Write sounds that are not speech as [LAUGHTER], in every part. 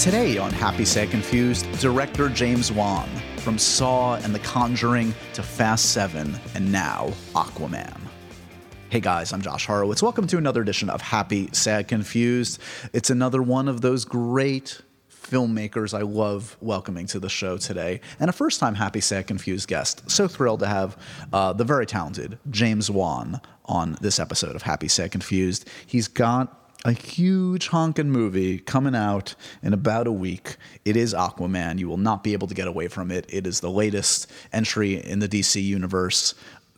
Today on Happy Sad Confused, director James Wan. From Saw and The Conjuring to Fast 7 and now Aquaman. Hey guys, I'm Josh Horowitz. Welcome to another edition of Happy Sad Confused. It's another one of those great filmmakers I love welcoming to the show today, and a first time Happy Sad Confused guest. So thrilled to have uh, the very talented James Wan on this episode of Happy Sad Confused. He's got a huge honkin' movie coming out in about a week. It is Aquaman. You will not be able to get away from it. It is the latest entry in the DC universe,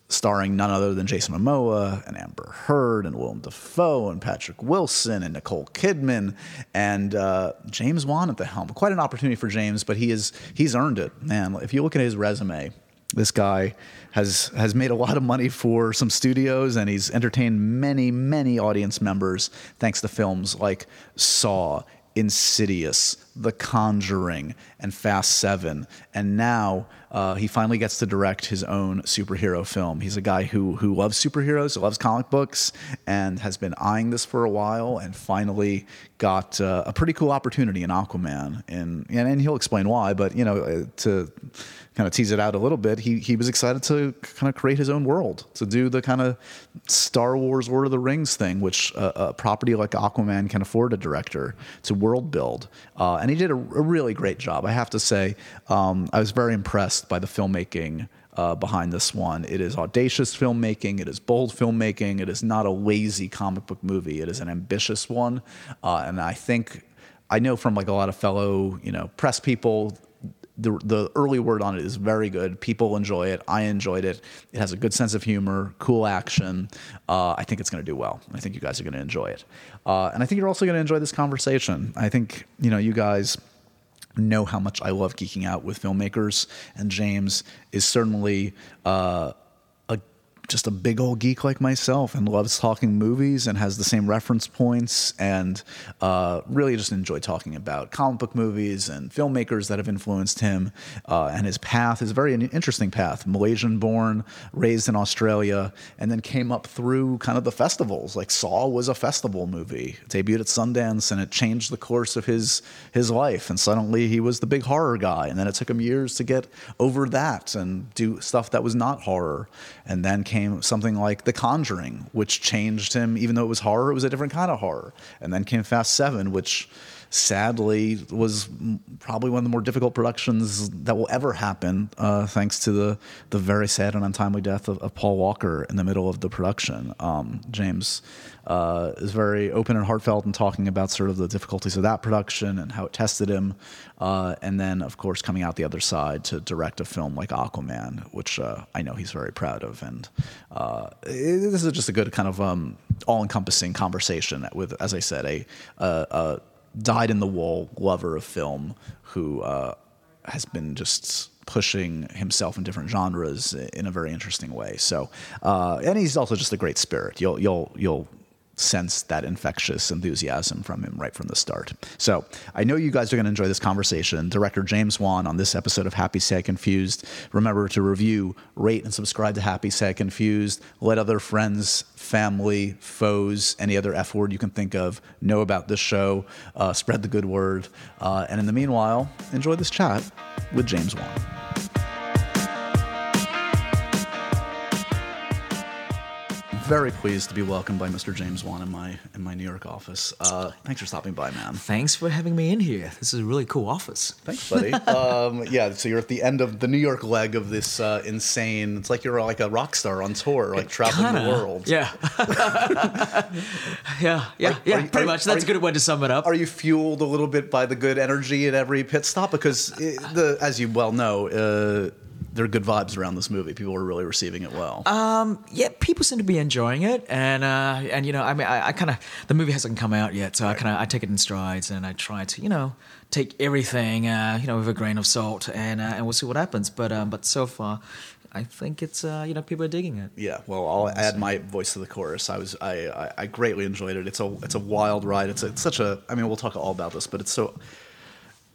starring none other than Jason Momoa and Amber Heard and Willem Dafoe and Patrick Wilson and Nicole Kidman and uh, James Wan at the helm. Quite an opportunity for James, but he is he's earned it, man. If you look at his resume, this guy has has made a lot of money for some studios and he's entertained many many audience members thanks to films like Saw, Insidious, The Conjuring, and Fast 7. And now uh, he finally gets to direct his own superhero film. He's a guy who who loves superheroes, loves comic books, and has been eyeing this for a while, and finally got uh, a pretty cool opportunity in Aquaman. And, and and he'll explain why, but you know uh, to kind of tease it out a little bit, he he was excited to kind of create his own world, to do the kind of Star Wars, Lord of the Rings thing, which a, property like Aquaman can afford a director to world build. Uh, and he did a, a, really great job, I have to say. Um, I was very impressed by the filmmaking. Uh, behind this one. It is audacious filmmaking. It is bold filmmaking. It is not a lazy comic book movie. It is an ambitious one, uh, and I think I know from like a lot of fellow you know press people the the early word on it is very good. People enjoy it. I enjoyed it. It has a good sense of humor, cool action. Uh, I think it's going to do well. I think you guys are going to enjoy it, uh, and I think you're also going to enjoy this conversation. I think you know you guys know how much I love geeking out with filmmakers, and James is certainly. Uh, just a big old geek like myself and loves talking movies and has the same reference points and uh, really just enjoy talking about comic book movies and filmmakers that have influenced him uh, and his path is very interesting path. Malaysian born raised in australia and then came up through kind of the festivals. Like saw was a festival movie. It debuted at sundance and it changed the course of his his life. And suddenly he was the big horror guy. And then it took him years to get over that and do stuff that was not horror. And then came something like The Conjuring, which changed him. Even though it was horror, it was a different kind of horror. And then came Fast Seven, which sadly was probably one of the more difficult productions that will ever happen, uh, thanks to the the very sad and untimely death of, of Paul Walker in the middle of the production. Um, James uh, is very open and heartfelt in talking about sort of the difficulties of that production and how it tested him, uh, and then of course coming out the other side to direct a film like Aquaman, which uh, I know he's very proud of. And uh, it, this is just a good kind of um, all-encompassing conversation with, as I said, a, a, a dyed in the wool lover of film who uh, has been just pushing himself in different genres in a very interesting way. So, uh, and he's also just a great spirit. You'll you'll you'll sense that infectious enthusiasm from him right from the start. So I know you guys are going to enjoy this conversation. Director James Wan on this episode of Happy Sad Confused. Remember to review, rate, and subscribe to Happy Sad Confused. Let other friends, family, foes, any other F word you can think of know about this show. Uh, spread the good word. Uh, and in the meanwhile, enjoy this chat with James Wan. Very pleased to be welcomed by Mr. James Wan in my in my New York office. Uh, thanks for stopping by, man. Thanks for having me in here. This is a really cool office. Thanks, buddy. [LAUGHS] um, yeah, so you're at the end of the New York leg of this uh, insane. It's like you're like a rock star on tour, like traveling Kinda, the world. Yeah. [LAUGHS] [LAUGHS] yeah, yeah, Are- yeah. are you- pretty much. That's a good way to sum it up. Are you fueled a little bit by the good energy at every pit stop? Because it, the, as you well know, uh, there are good vibes around this movie. People are really receiving it well. yeah, people seem to be enjoying it, and uh, and you know, I mean, I, I kind of the movie hasn't come out yet, so I kind of I take it in strides, and I try to you know take everything uh, you know with a grain of salt, and uh, and we'll see what happens. But um, but so far, I think it's uh, you know people are digging it. Yeah, well, I'll add my voice to the chorus. I was, I, I, I greatly enjoyed it. It's a, it's a wild ride. It's, a, it's such a. I mean, we'll talk all about this, but it's so.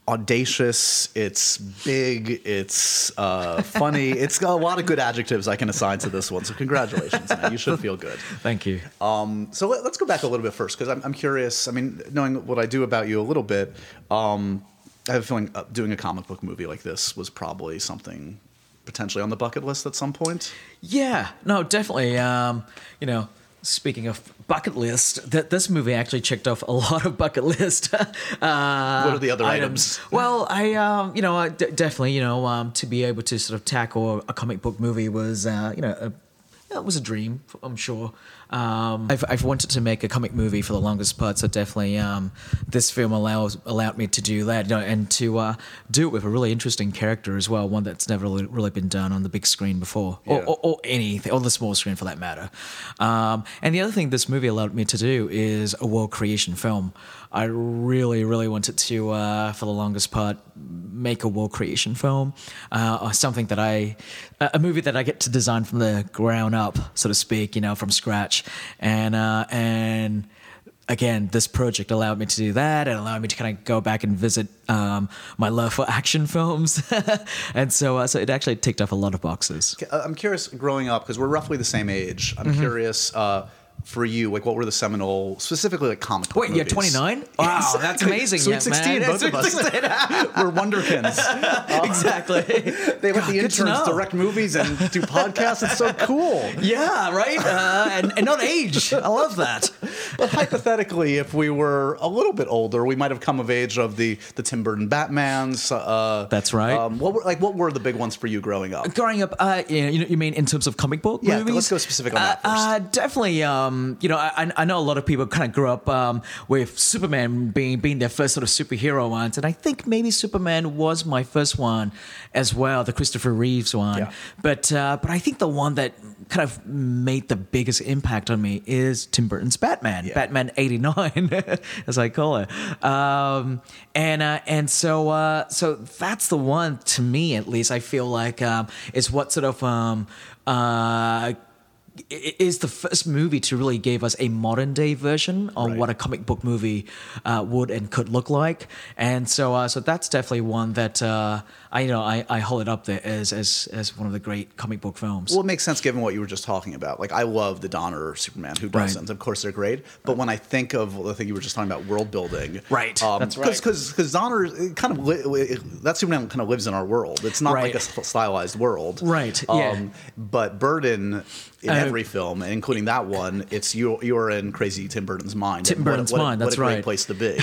Audacious, it's big, it's uh, funny. [LAUGHS] it's got a lot of good adjectives I can assign to this one. So congratulations, man. You should feel good. [LAUGHS] Thank you. Um, so let, us go back a little bit first because I'm, I'm, curious. I mean, knowing what I do about you a little bit, um, I have a feeling uh, doing a comic book movie like this was probably something potentially on the bucket list at some point. Yeah, no, definitely. Um, you know, speaking of bucket list, that this movie actually checked off a [LAUGHS] lot of bucket list. [LAUGHS] uh, what are the other items? items? [LAUGHS] Well, I, um, you know, d- definitely, you know, um, to be able to sort of tackle a comic book movie was, uh, you know, a, it was a dream, I'm sure. Um, I've, I've wanted to make a comic movie for the longest part, so definitely um, this film allows allowed me to do that, you know, and to uh, do it with a really interesting character as well, one that's never really, really been done on the big screen before, yeah. or, or, or, anything, or the small screen for that matter. Um, and the other thing this movie allowed me to do is a world creation film. I really, really wanted to, uh, for the longest part, make a world creation film, uh, or something that I, a movie that I get to design from the ground up, so to speak, you know, from scratch, and uh, and again, this project allowed me to do that and allowed me to kind of go back and visit um, my love for action films. [LAUGHS] and so, uh, so it actually ticked off a lot of boxes. Uh, I'm curious, growing up, because we're roughly the same age, I'm mm-hmm. curious. Uh, for you? Like, what were the seminal, specifically like comic book Wait, you're 29? Wow, exactly. that's amazing. Sweet 16, man. both of us. [LAUGHS] we're wonderkins. Uh, [LAUGHS] exactly. they let God, the interns direct movies and do podcasts. It's so cool. Yeah, right? Uh, and, and not age. I love that. But hypothetically, if we were a little bit older, we might have come of age of the, the Tim Burton Batmans. Uh, that's right. Um, what were, like, what were the big ones for you growing up? Growing up, uh, you, know, you mean in terms of comic book yeah, movies? let's go specific on that uh, first. definitely, um, you know, I, I know a lot of people kind of grew up um, with Superman being being their first sort of superhero ones, and I think maybe Superman was my first one as well, the Christopher Reeves one. Yeah. But uh, but I think the one that kind of made the biggest impact on me is Tim Burton's Batman, yeah. Batman '89, [LAUGHS] as I call it. Um, and uh, and so uh, so that's the one to me, at least. I feel like um, is what sort of um, uh, is the first movie to really give us a modern day version of right. what a comic book movie uh, would and could look like, and so uh, so that's definitely one that uh, I you know I, I hold it up there as, as as one of the great comic book films. Well, it makes sense given what you were just talking about. Like I love the Donner Superman. Who doesn't? Right. Of course, they're great. But right. when I think of the thing you were just talking about, world building, right? Um, That's right. Because because Donner kind of li- that Superman kind of lives in our world. It's not like a stylized world, right? Um, yeah. But Burton in uh, every film, including that one, it's you you're in crazy Tim Burton's mind. Tim Burton's what, mind. What that's a right. Great place to be.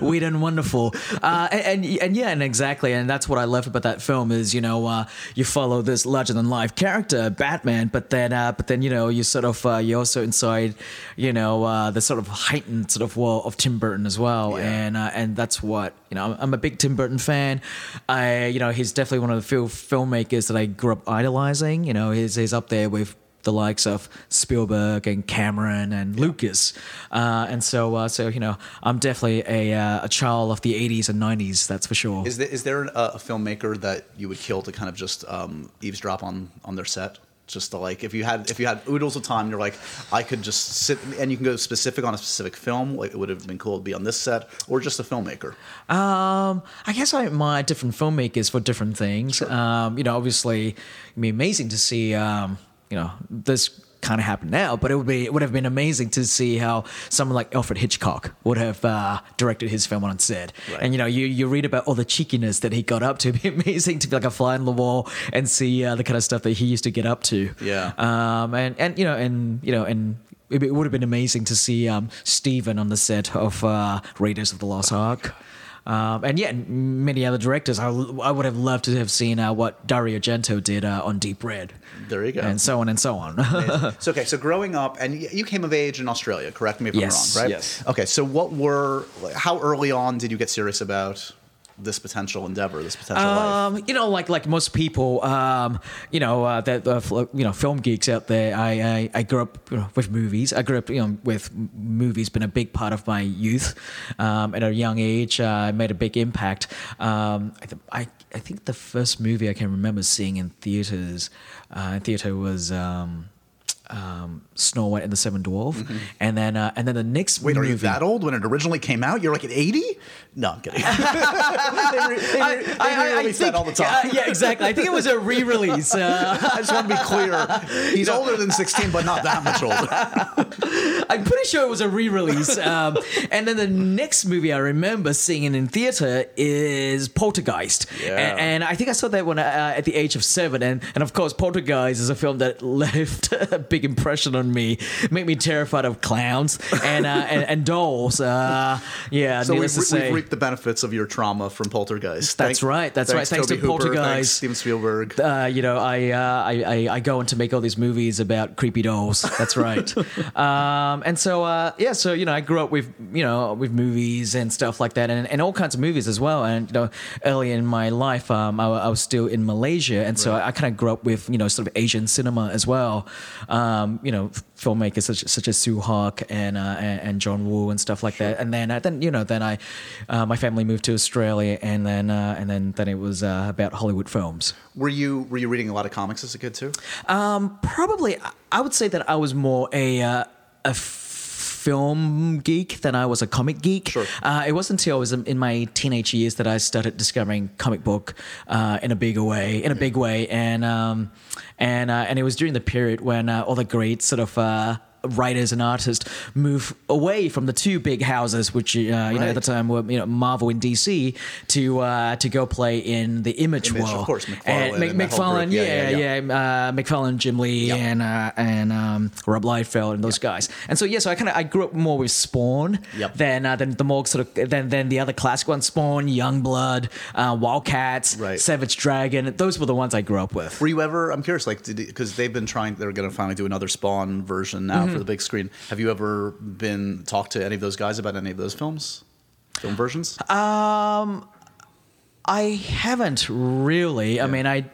[LAUGHS] Weird and wonderful, uh, and, and, and yeah, and exactly, and that's what I love about that film is you know uh, you follow this larger than life character Batman, but then uh, but then you know you sort of uh, you're also inside you know uh, the sort of heightened sort of world of Tim Burton as well, yeah. and and that's what you know I'm a big Tim Burton fan. I you know he's definitely one of the few filmmakers that I grew up idolizing. You know he's he's up there with the likes of Spielberg and Cameron and yeah. Lucas, uh, and so uh, so you know I'm definitely a, uh, a child of the '80s and '90s. That's for sure. Is there, is there a, a filmmaker that you would kill to kind of just um, eavesdrop on on their set? Just to like, if you had if you had oodles of time, you're like, I could just sit and you can go specific on a specific film. Like it would have been cool to be on this set, or just a filmmaker. Um, I guess I admire different filmmakers for different things. Sure. Um, you know, obviously, it'd be amazing to see. Um, you know, this kind of happen now, but it would be it would have been amazing to see how someone like Alfred Hitchcock would have uh, directed his film on set. Right. And you know, you, you read about all the cheekiness that he got up to. [LAUGHS] It'd be amazing to be like a fly on the wall and see uh, the kind of stuff that he used to get up to. Yeah. Um. And and you know and you know and. It would have been amazing to see um, Steven on the set of uh, Raiders of the Lost Ark. Um, and yeah, many other directors. I, I would have loved to have seen uh, what Dario Argento did uh, on Deep Red. There you go. And so on and so on. [LAUGHS] so okay, so growing up, and you came of age in Australia. Correct me if yes, I'm wrong. Right. Yes. Okay. So what were? How early on did you get serious about? This potential endeavor, this potential um, life? You know, like like most people, um, you know, uh, that uh, you know, film geeks out there. I I, I grew up you know, with movies. I grew up, you know, with movies. Been a big part of my youth. Um, at a young age, uh, I made a big impact. Um, I, I think the first movie I can remember seeing in theaters, uh, theater was. Um, um, Snow White and the Seven Dwarf, and then uh, and then the next Mm-hmm. Wait, movie. are you that old when it originally came out? You're like at 80? No, I'm kidding. [LAUGHS] they re- they re- they re-release that all the time. uh, yeah, exactly. I think it was a re-release. Uh, [LAUGHS] I just want to be clear. [LAUGHS] He's older than 16, but not that much older. I'm pretty sure it was a re-release. Um, and then the next movie I remember seeing in theater is Poltergeist. Yeah. And, and I think I saw that when uh, at the age of seven. And and of course, Poltergeist is a film that left a big impression on me, made me terrified of clowns and uh, and, and dolls. Uh, yeah, So we've, needless to say. we've reaped the benefits of your trauma from Poltergeist. That's right, that's right. Thanks Tobe to Hooper, Poltergeist. Thanks Steven Spielberg. uh, you know, I, uh, I, I I go on to make all these movies about creepy dolls. That's right. [LAUGHS] um, and so uh, yeah, so you know, I grew up with you know with movies and stuff like that, and, and all kinds of movies as well. And you know, early in my life, um, I, I was still in Malaysia, and so I, I kind of grew up with you know sort of Asian cinema as well. Um, you know, filmmakers such such as Tsui Hark and, uh, and and John Woo and stuff like that. And then uh, then you know then I uh, my family moved to Australia, and then uh, and then then it was uh, about Hollywood films. Were you were you reading a lot of comics as a kid too? Um, probably, I- I would say that I was more a uh, a film geek than I was a comic geek. Sure. Uh, it wasn't until I was in my teenage years that I started discovering comic book uh, in a bigger way, in a big way, and um, and uh, and it was during the period when uh, all the great sort of. Writers and artists move away from the two big houses, which uh, you know at the time were you know Marvel and DC, to uh, to go play in the Image, Image, of course, McFarlane and, and McFarlane. Yeah, yeah, yeah, yeah, uh, McFarlane, Jim Lee, Yeah. and uh, and um, Rob Liefeld, and those guys. And so yeah, so I kind of I grew up more with Spawn Yep. than uh, than the more sort of than than the other classic ones, Spawn, Youngblood, uh, Wildcats, Right. Savage Dragon. Those were the ones I grew up with. Were you ever? I'm curious, like, because they've been trying. They're going to finally do another Spawn version now Mm-hmm. For the big screen. Have you ever been talked to any of those guys about any of those films, film versions? Um, I haven't really. I mean, I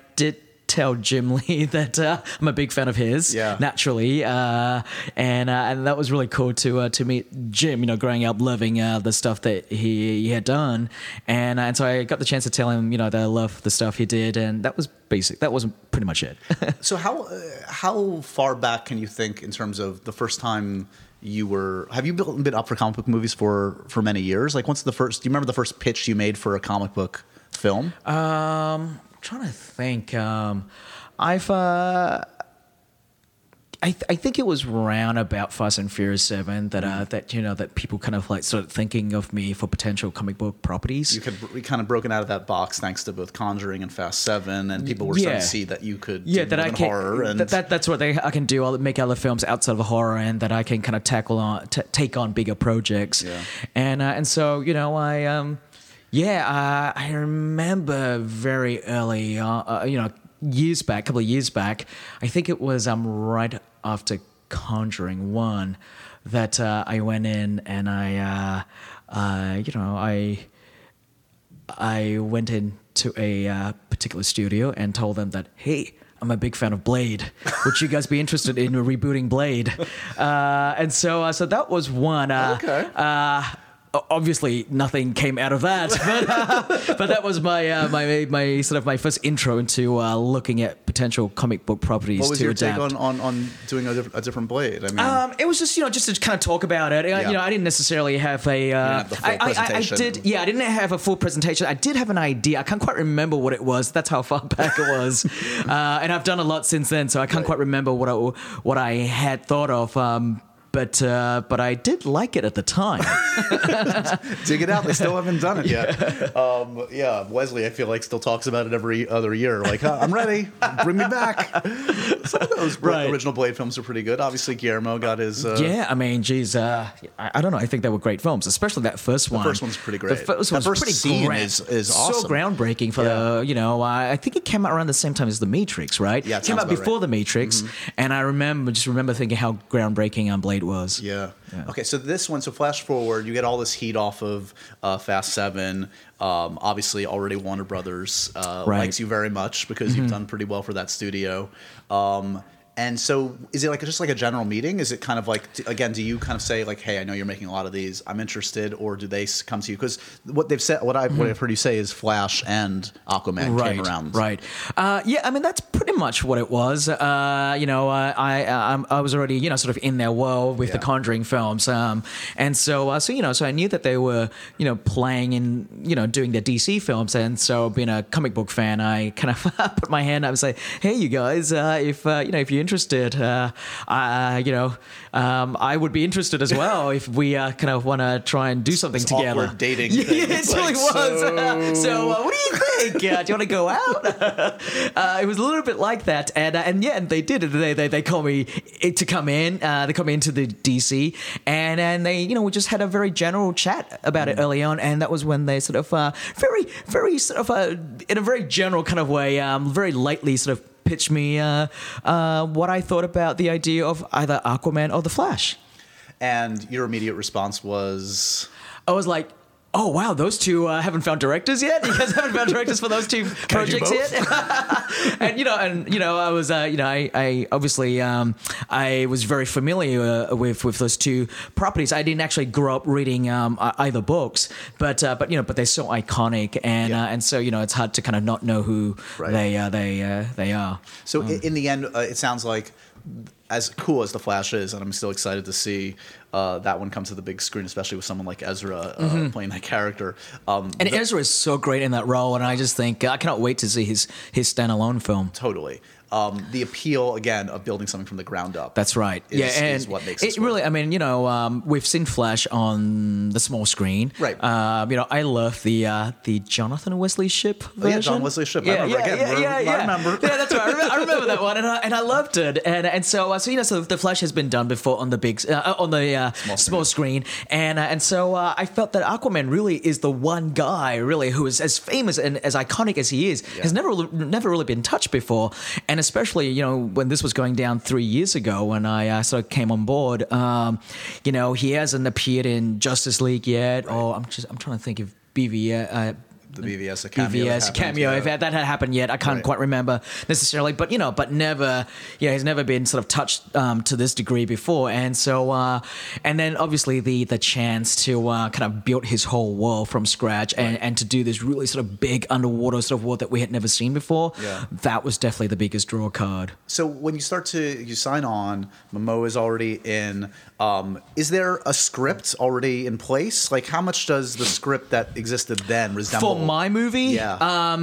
tell Jim [LAUGHS] Lee that uh, I'm a big fan of his. Yeah. naturally, uh, and uh, and that was really cool to uh, to meet Jim. You know, growing up loving uh, the stuff that he, he had done, and uh, and so I got the chance to tell him, you know, that I love the stuff he did, and that was basic. That wasn't pretty much it. [LAUGHS] so how uh, how far back can you think in terms of the first time? You were have you been up for comic book movies for for many years? Like, what's the first? Do you remember the first pitch you made for a comic book film? Um, trying to think. Um, I've uh, I th- I think it was round about Fast and Furious Seven that uh that you know that people kind of like started thinking of me for potential comic book properties. you could we kind of broken out of that box thanks to both Conjuring and Fast Seven, and people were starting to see that you could yeah, that I can. horror and that, that that's what they I can do. I'll make other films outside of horror, and that I can kind of tackle on t- take on bigger projects. Yeah. And uh, and so you know I um yeah uh, I remember very early uh, uh, you know years back, a couple of years back. I think it was um right after Conjuring One that uh, I went in and I uh, uh you know I. I went into a uh, particular studio and told them that, hey, I'm a big fan of Blade. Would you guys be [LAUGHS] interested in rebooting Blade? Uh, and so, uh, so that was one. Uh, Okay. Obviously, nothing came out of that, [LAUGHS] but uh, but that was my uh, my my sort of my first intro into uh, looking at potential comic book properties what was to your adapt. take on, on, on doing a, diff- a different blade? I mean, Um, it was just you know just to kind of talk about it. Yeah. You know, I didn't necessarily have a. Uh, have I, I- I- did. Yeah, I didn't have a full presentation. I did have an idea. I can't quite remember what it was. That's how far [LAUGHS] back it was. uh, and I've done a lot since then, so I can't quite remember what I what I had thought of. Um, but uh, but I did like it at the time. [LAUGHS] dig it out. They still haven't done it yet. Um, yeah, Wesley, I feel like still talks about it every other year. Like, huh, I'm ready. Bring me back. [LAUGHS] Some of those Right. original Blade films are pretty good. Obviously, Guillermo got his. Uh, yeah, I mean, geez, uh, I, I don't know. I think they were great films, especially that first one. first one's pretty great. The first one's first pretty scene gra- is- is so groundbreaking for the you know. Uh, I think it came out around the same time as The Matrix, right? Yeah, it came out before right. Mm-hmm. The Matrix, and I remember just remember thinking how groundbreaking Blade was. Yeah. Okay, so this one, so flash forward, you get all this heat off of uh, Fast Seven. Um, obviously, already Warner Brothers uh, Right. likes you very much because you've done pretty well for that studio. Um, and so, is it like just like a general meeting? Is it kind of like again? Do you kind of say like, "Hey, I know you're making a lot of these. I'm interested," or do they come to you? Because what they've said, what I've what I've heard you say is Flash and Aquaman right, came around. Right. Uh, yeah, I mean that's pretty much what it was. Uh, you know, uh, I, I I was already you know sort of in their world with the Conjuring films, um, and so uh, so you know so I knew that they were you know playing in you know doing their DC films, and so being a comic book fan, I kind of [LAUGHS] put my hand up and say, hey, you guys, uh, if uh, you know if you're interested, uh, uh, you know, um, I would be interested as well if we uh, kind of want to try and do something This together. dating [LAUGHS] Yeah, thing. it It's really like, was. [LAUGHS] So, uh, what do you think? Uh, do you want to go out? [LAUGHS] uh, it was a little bit like that, and uh, and yeah, and they did. They they they called me to come in. Uh, they called me into the DC, and and they you know we just had a very general chat about it early on, and that was when they sort of uh, very very sort of uh, in a very general kind of way, um, very lightly sort of pitched me uh, uh, what I thought about the idea of either Aquaman or the Flash. And your immediate response was I was like, oh wow, those two uh, haven't found directors yet. You guys haven't found directors for those two [LAUGHS] projects yet. [LAUGHS] and you know, and you know, I was, uh, you know, I, I obviously, um, I was very familiar uh, with with those two properties. I didn't actually grow up reading um, e- either books, but uh, but you know, but they're so iconic, and Yeah. uh, and so you know, it's hard to kind of not know who Right. they uh, they uh, they are. So i in the end, uh, it sounds like as cool as the Flash is, and I'm still excited to see uh, that one come to the big screen, especially with someone like Ezra uh, playing that character. Um, And Ezra is so great in that role, and I just think I cannot wait to see his his standalone film. totally. Um, the appeal again of building something from the ground up. That's right. Is, yeah, and is what makes it really. I mean, you know, um, we've seen Flash on the small screen. Right. Um, you know, I love the uh, the Jonathan Wesley Shipp version. Oh, yeah, John Wesley Shipp. I Yeah, remember. yeah, Again, yeah, we're- yeah, I remember. Yeah, that's right. I remember, I remember that one, and I, and I loved it. And and so uh, so you know, so the Flash has been done before on the big uh, on the uh, small, screen, and uh, and so uh, I felt that Aquaman really is the one guy really who is as famous and as iconic as he is has never really- never really been touched before, and especially you know when this was going down three years ago when I uh, sort of came on board, um, you know he hasn't appeared in Justice League yet, or I'm just I'm trying to think if BV. Uh, the BVS a cameo. BVS cameo. If that, that had happened yet, I can't Right. quite remember necessarily. But you know, but never, yeah, he's never been sort of touched um, to this degree before. And so, uh, and then obviously the the chance to uh, kind of build his whole world from scratch and, and to do this really sort of big underwater sort of world that we had never seen before. Yeah. That was definitely the biggest draw card. So when you start to you sign on, Momoa is already in. Um, is there a script already in place? Like, how much does the script that existed then resemble? For my movie, Yeah. um,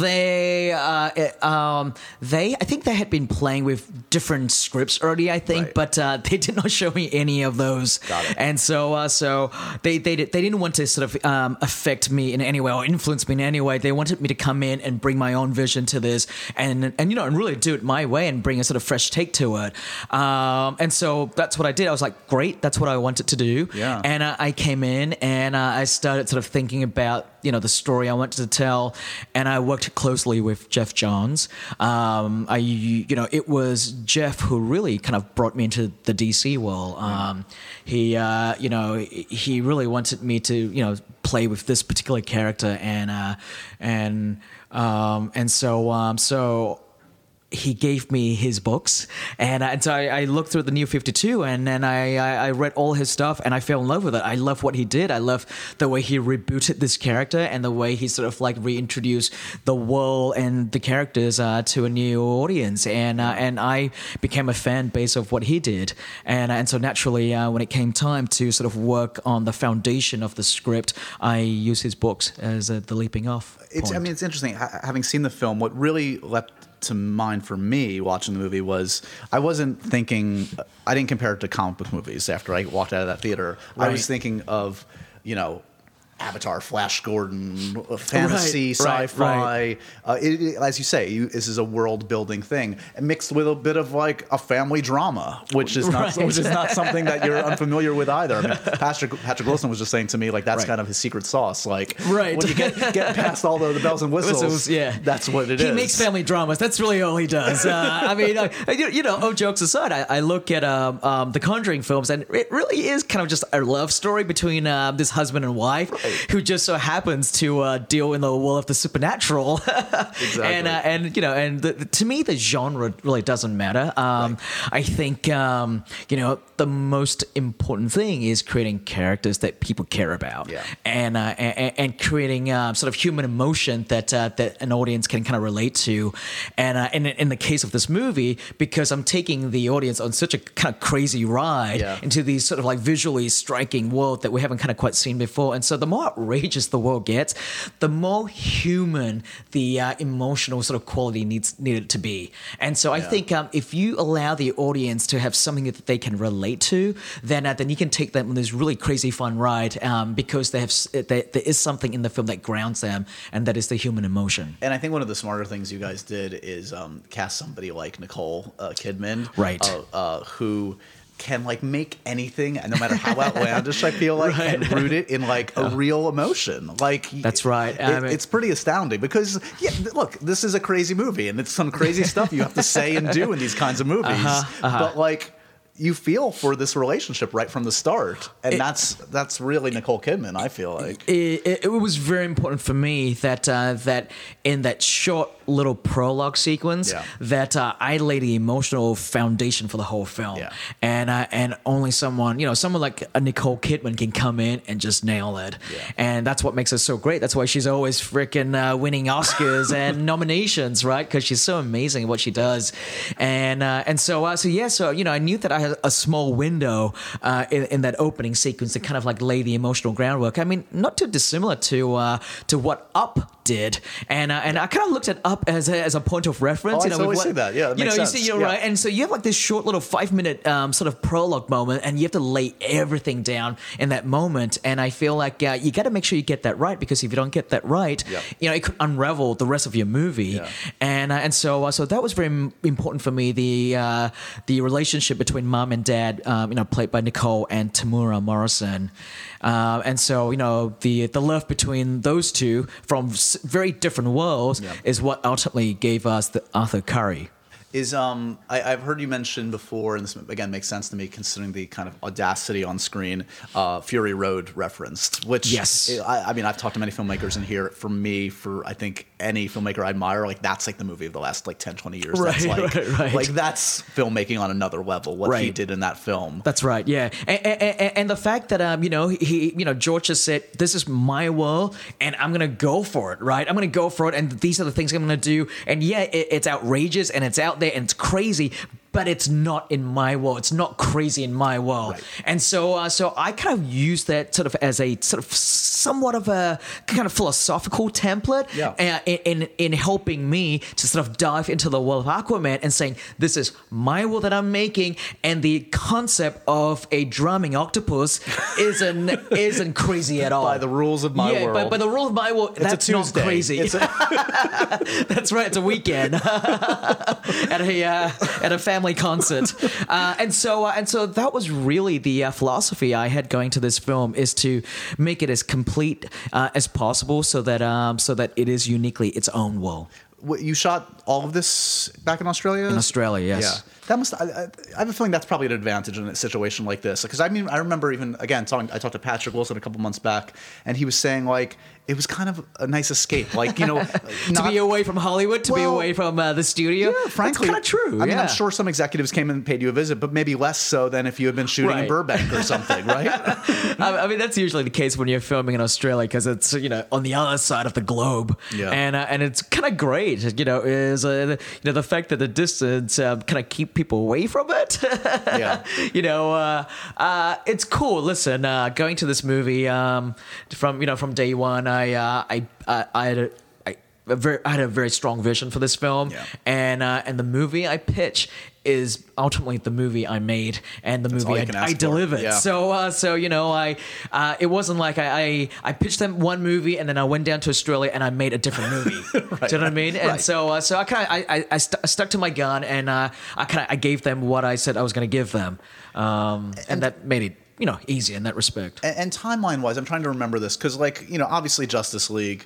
they, uh, it- um, they, I think they had been playing with different scripts already. I think, Right. but uh, [LAUGHS] they did not show me any of those. Got it. And so, uh, so they, they, did- they didn't want to sort of um, affect me in any way or influence me in any way. They wanted me to come in and bring my own vision to this, and and you know, and really do it my way and bring a sort of fresh take to it. Um, and so that's what I did. I was like, great, that's what I wanted to do. Yeah. And uh, I came in and uh, I started sort of thinking about you know the story I wanted to tell, and I worked closely with Geoff Johns. Um, I you know it was Jeff who really kind of brought me into the DC world. Um, he uh, you know he really wanted me to you know play with this particular character and uh, and um, and so um, so he gave me his books, and, uh, and so I, I looked through the New Fifty Two, and then I, I I read all his stuff, and I fell in love with it. I love what he did. I love the way he rebooted this character, and the way he sort of like reintroduced the world and the characters uh, to a new audience, and uh, and I became a fan base of what he did, and and so naturally, uh, when it came time to sort of work on the foundation of the script, I used his books as uh, the leaping off. It's, I mean, it's interesting. Having seen the film, what really leapt to mind for me watching the movie was I wasn't thinking, I didn't compare it to comic book movies after I walked out of that theater. I was thinking of, you know, Avatar, Flash Gordon, uh, fantasy, Right, right, sci-fi. right. Uh, it, it- as you say, you, this is a world-building thing, mixed with a bit of like a family drama, which is not Right. which is not something that you're unfamiliar with either. I mean, [LAUGHS] Patrick Patrick Wilson was just saying to me like that's Right. kind of his secret sauce. Like Right. when you get get past all the, the bells and [LAUGHS] whistles, Whistles, yeah, that's what it is. he makes family dramas. That's really all he does. Uh, I mean, uh, you, you know, oh, jokes aside, I, I look at um, um, the Conjuring films, and it really is kind of just a love story between uh, this husband and wife. Right. [LAUGHS] who just so happens to uh, deal in the world of the supernatural. [LAUGHS] Exactly. And uh, and you know, and the, the- to me, the genre really doesn't matter. Um, I think um, you know the most important thing is creating characters that people care about, Yeah. and, uh, and and creating uh, sort of human emotion that uh, that an audience can kind of relate to. And uh, in in the case of this movie, because I'm taking the audience on such a kind of crazy ride Yeah. into these sort of like visually striking world that we haven't kind of quite seen before. And so the more outrageous the world gets, the more human the uh, emotional sort of quality needs needed to be. And so I Yeah. think um, if you allow the audience to have something that they can relate to, then uh, then you can take them on this really crazy fun ride um, because they have s- there, there is something in the film that grounds them, and that is the human emotion. And I think one of the smarter things you guys did is um, cast somebody like Nicole uh, Kidman, Right. Uh, uh, who can like make anything, no matter how outlandish I feel like, [LAUGHS] and root it in like a real emotion. Like That's right. it- I mean- it's pretty astounding because yeah, th- look, this is a crazy movie, and it's some crazy stuff you have to say and do in these kinds of [LAUGHS] movies. Uh-huh, But like. You feel for this relationship right from the start, and It- that's that's really Nicole Kidman. I feel like it, it, it was very important for me that uh, that in that short little prologue sequence Yeah. that uh, I lay the emotional foundation for the whole film, Yeah. and uh, and only someone you know someone like a Nicole Kidman can come in and just nail it, Yeah. and that's what makes her so great. That's why she's always freaking uh, winning Oscars [LAUGHS] and nominations, right? Because she's so amazing at what she does, and uh, and so uh, so yeah, so you know I knew that I had a small window uh, in, in that opening sequence to kind of like lay the emotional groundwork. I mean, not too dissimilar to uh, to what Up did, and uh, and I kind of looked at Up as a, as a point of reference. Oh, I you know, always with what- say that. Yeah, that you know, makes you sense. see, you're Yeah. right, and so you have like this short little five minute um, sort of prologue moment, and you have to lay everything down in that moment. And I feel like uh, you got to make sure you get that right because if you don't get that right, Yeah. you know, it could unravel the rest of your movie. Yeah. And uh, and so uh, so that was very m- important for me. The uh, the relationship between mom and dad, um, you know, played by Nicole and Temuera Morrison. Uh, and so you know the the love between those two from very different worlds Yeah. is what ultimately gave us the Arthur Curry. Is um I, I've heard you mention before, and this again makes sense to me considering the kind of audacity on screen. Uh, Fury Road referenced, which Yes. I, I mean I've talked to many filmmakers in here. For me, for I think any filmmaker I admire, like that's like the movie of the last like 10, 20 years. that's Right, [LAUGHS] like right, right. like that's filmmaking on another level. What he did in that film. That's right. Yeah, and, and, and the fact that um, you know, he, you know, George has said, "This is my world, and I'm gonna go for it." Right? I'm gonna go for it, and these are the things I'm gonna do. And yeah, it, it's outrageous, and it's out there, and it's crazy. But it's not in my world. It's not crazy in my world, Right. and so, uh, so I kind of use that sort of as a sort of somewhat of a kind of philosophical template, Yeah. uh, in, in in helping me to sort of dive into the world of Aquaman and saying this is my world that I'm making, and the concept of a drumming octopus [LAUGHS] isn't isn't crazy at all. By the rules of my yeah, world. but by the rules of my world, It's that's not crazy. A- [LAUGHS] That's right. It's a weekend [LAUGHS] at a uh, at a family concert, [LAUGHS] uh, and so uh, and so that was really the uh, philosophy I had going to this film is to make it as complete uh, as possible, so that um, so that it is uniquely its own world. What, you shot all of this back in Australia? In Australia, yes. Yeah, that must. I, I I have a feeling that's probably an advantage in a situation like this. Because I mean, I remember even again talking. I talked to Patrick Wilson a couple months back, and he was saying like it was kind of a nice escape. Like you know, [LAUGHS] to be away from Hollywood, to be away from uh, the studio. Yeah, frankly, kind of true. I mean. I'm sure some executives came and paid you a visit, but maybe less so than if you had been shooting in Burbank or something, right? [LAUGHS] I mean, that's usually the case when you're filming in Australia because it's you know on the other side of the globe, Yeah. and uh, and it's kind of great. You know, is uh, you know the fact that the distance um, kind of keep people away from it. [LAUGHS] Yeah. you know, uh, uh, it's cool. Listen, uh, going to this movie um, from you know from day one, I uh, I I, I had a. I, a very, I had a very strong vision for this film, Yeah. and uh, and the movie I pitch is ultimately the movie I made and the all movie I, I delivered. Yeah. So uh, so you know I uh, it wasn't like I, I I pitched them one movie and then I went down to Australia and I made a different movie. [LAUGHS] Do you know what I mean? And Right. so uh, so I kind of I, I, I, st- I stuck to my gun and uh, I kind of I gave them what I said I was going to give them, um, and, that made it you know easy in that respect. and, and timeline wise, I'm trying to remember this because, like, you know, obviously Justice League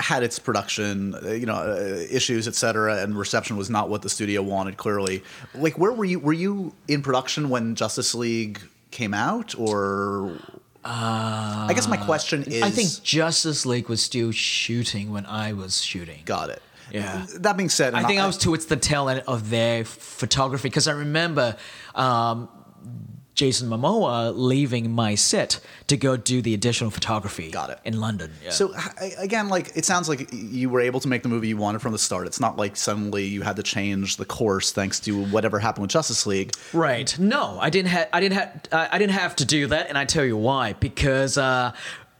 had its production, uh, you know, uh, issues, et cetera, and reception was not what the studio wanted. Clearly, like, where were you? Were you in production when Justice League came out, or I guess my question is I think Justice League was still shooting when I was shooting. got it. Yeah. That being said, I think I was towards the tail end of their photography because I remember um, Jason Momoa leaving my set to go do the additional photography. Got it. in London. Yeah. So again, like it sounds like you were able to make the movie you wanted from the start. It's not like suddenly you had to change the course thanks to whatever happened with Justice League. Right. No, I didn't have. I didn't have. I didn't have to do that, and I tell you why. Because. Uh,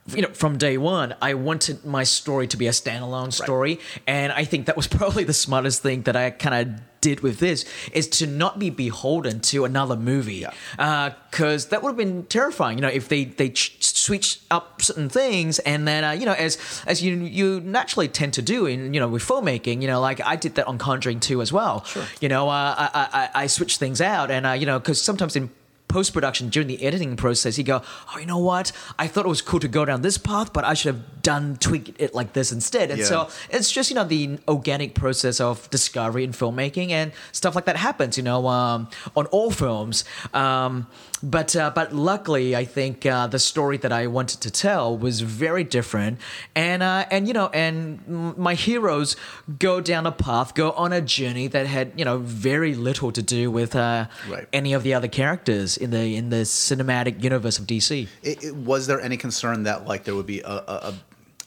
you know, from day one, I wanted my story to be a standalone story, and I think that was [LAUGHS] probably the smartest thing that I kind of did with this is to not be beholden to another movie, because that would have been terrifying. You know, if they they ch- switch up certain things, and then uh, you know, as as you you naturally tend to do in you know with filmmaking, you know, like I did that on Conjuring 2 as well. Sure. You know, uh, I, I I switched things out, and uh, you know, because sometimes in post production during the editing process, you go, oh, you know what? I thought it was cool to go down this path, but I should have done tweak it like this instead. And Yeah. so it's just you know the organic process of discovery and filmmaking and stuff like that happens. You know, um, on all films. Um, but uh, but luckily, I think uh, the story that I wanted to tell was very different, and uh, and you know, and my heroes go down a path, go on a journey that had you know very little to do with uh, Right. any of the other characters in the in the cinematic universe of DC. It, it- was there any concern that like there would be a a,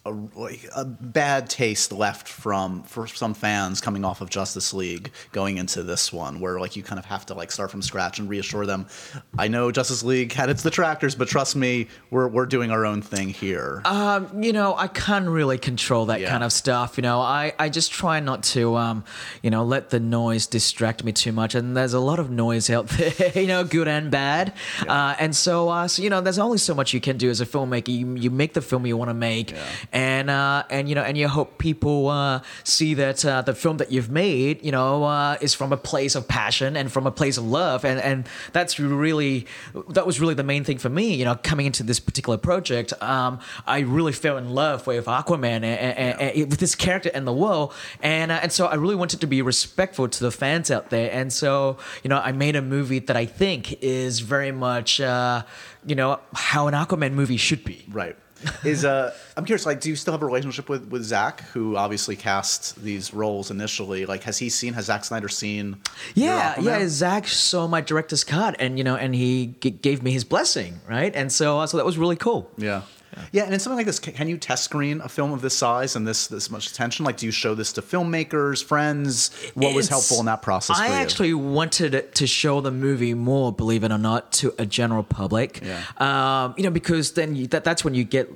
a, like, a bad taste left from for some fans coming off of Justice League going into this one, where like you kind of have to like start from scratch and reassure them, I know Justice League had its detractors, but trust me, we're we're doing our own thing here. Um, you know, I can't really control that Yeah. kind of stuff. You know, I, I just try not to, um, you know, let the noise distract me too much. And there's a lot of noise out [LAUGHS] there, you know, good and bad. Uh, and so, uh, so, you know, there's only so much you can do as a filmmaker. You, you make the film you want to make, and uh, and you know, and you hope people uh, see that uh, the film that you've made, you know, uh, is from a place of passion and from a place of love, and and that's really that was really the main thing for me. You know, coming into this particular project, um, I really fell in love with Aquaman and, and, and with this character and the world, and uh, and so I really wanted to be respectful to the fans out there, and so you know, I made a movie that I think is very much, uh, you know, how an Aquaman movie should be. Right. Is uh, I'm curious. Like, do you still have a relationship with with Zack, who obviously cast these roles initially? Like, has he seen? Has Zack Snyder seen? Yeah, yeah. Zack saw my director's cut, and you know, and he g- gave me his blessing, right? And so, uh, so that was really cool. Yeah. Yeah, and in something like this, ca- can you test screen a film of this size and this this much attention? Like, do you show this to filmmakers, friends? What was helpful in that process? I for you? actually wanted to show the movie more, believe it or not, to a general public. Yeah. Um, you know, because then you, that that's when you get.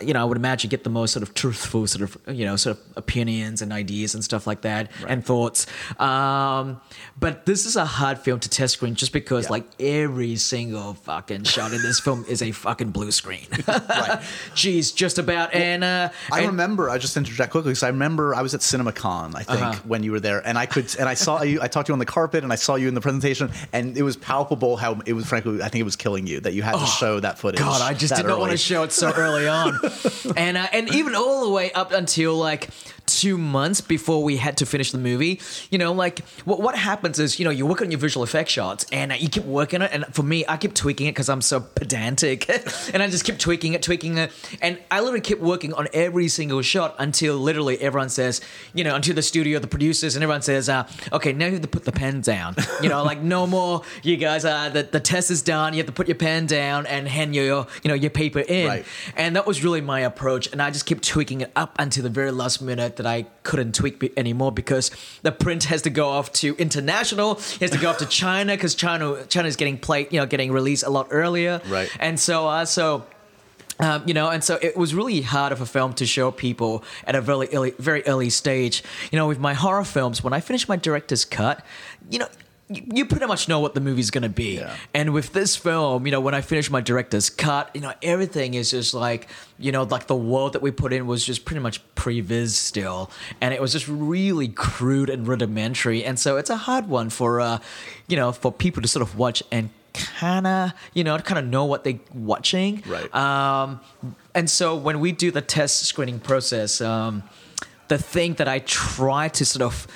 You know, I would imagine get the most sort of truthful sort of you know sort of opinions and ideas and stuff like that and thoughts. Um, but this is a hard film to test screen just because Yeah. like every single fucking shot in this film is a fucking blue screen. [LAUGHS] Right. Jeez, just about. and uh, I and- remember. I just interject quickly because I remember I was at CinemaCon. I think Uh-huh. when you were there, and I could and I saw you. I talked to you on the carpet, and I saw you in the presentation, and it was palpable how it was. Frankly, I think it was killing you that you had to show that footage. Oh, God, I just did not want to show it so early on, [LAUGHS] [LAUGHS] and uh, and even all the way up until like two months before we had to finish the movie. You know, like what what happens is you know you work on your visual effect shots and uh, you keep working on it, and for me, I keep tweaking it because I'm so pedantic, [LAUGHS] and I just keep tweaking it, tweaking it, and I literally keep working on every single shot until literally everyone says, you know, until the studio, the producers, and everyone says, uh, okay, now you have to put the pen down. [LAUGHS] You know, like no more, you guys, uh, the the test is done. You have to put your pen down and hand your you know your paper in. Right. And that was really my approach. And I just kept tweaking it up until the very last minute that I couldn't tweak anymore because the print has to go off to international. It has to go off to China because China China is getting played, you know, getting released a lot earlier. Right. And so, uh, so. Um, you know, and so it was really hard of a film to show people at a very early, very early stage. You know, with my horror films, when I finish my director's cut, you know, you, pretty much know what the movie's going to be. Yeah. And with this film, you know, when I finish my director's cut, you know, everything is just like, you know, like the world that we put in was just pretty much pre-viz still, and it was just really crude and rudimentary, and so it's a hard one for, uh, you know, for people to sort of watch and kind of, you know, kind of know what they're watching. Right. Um, and so when we do the test screening process, um, the thing that I try to sort of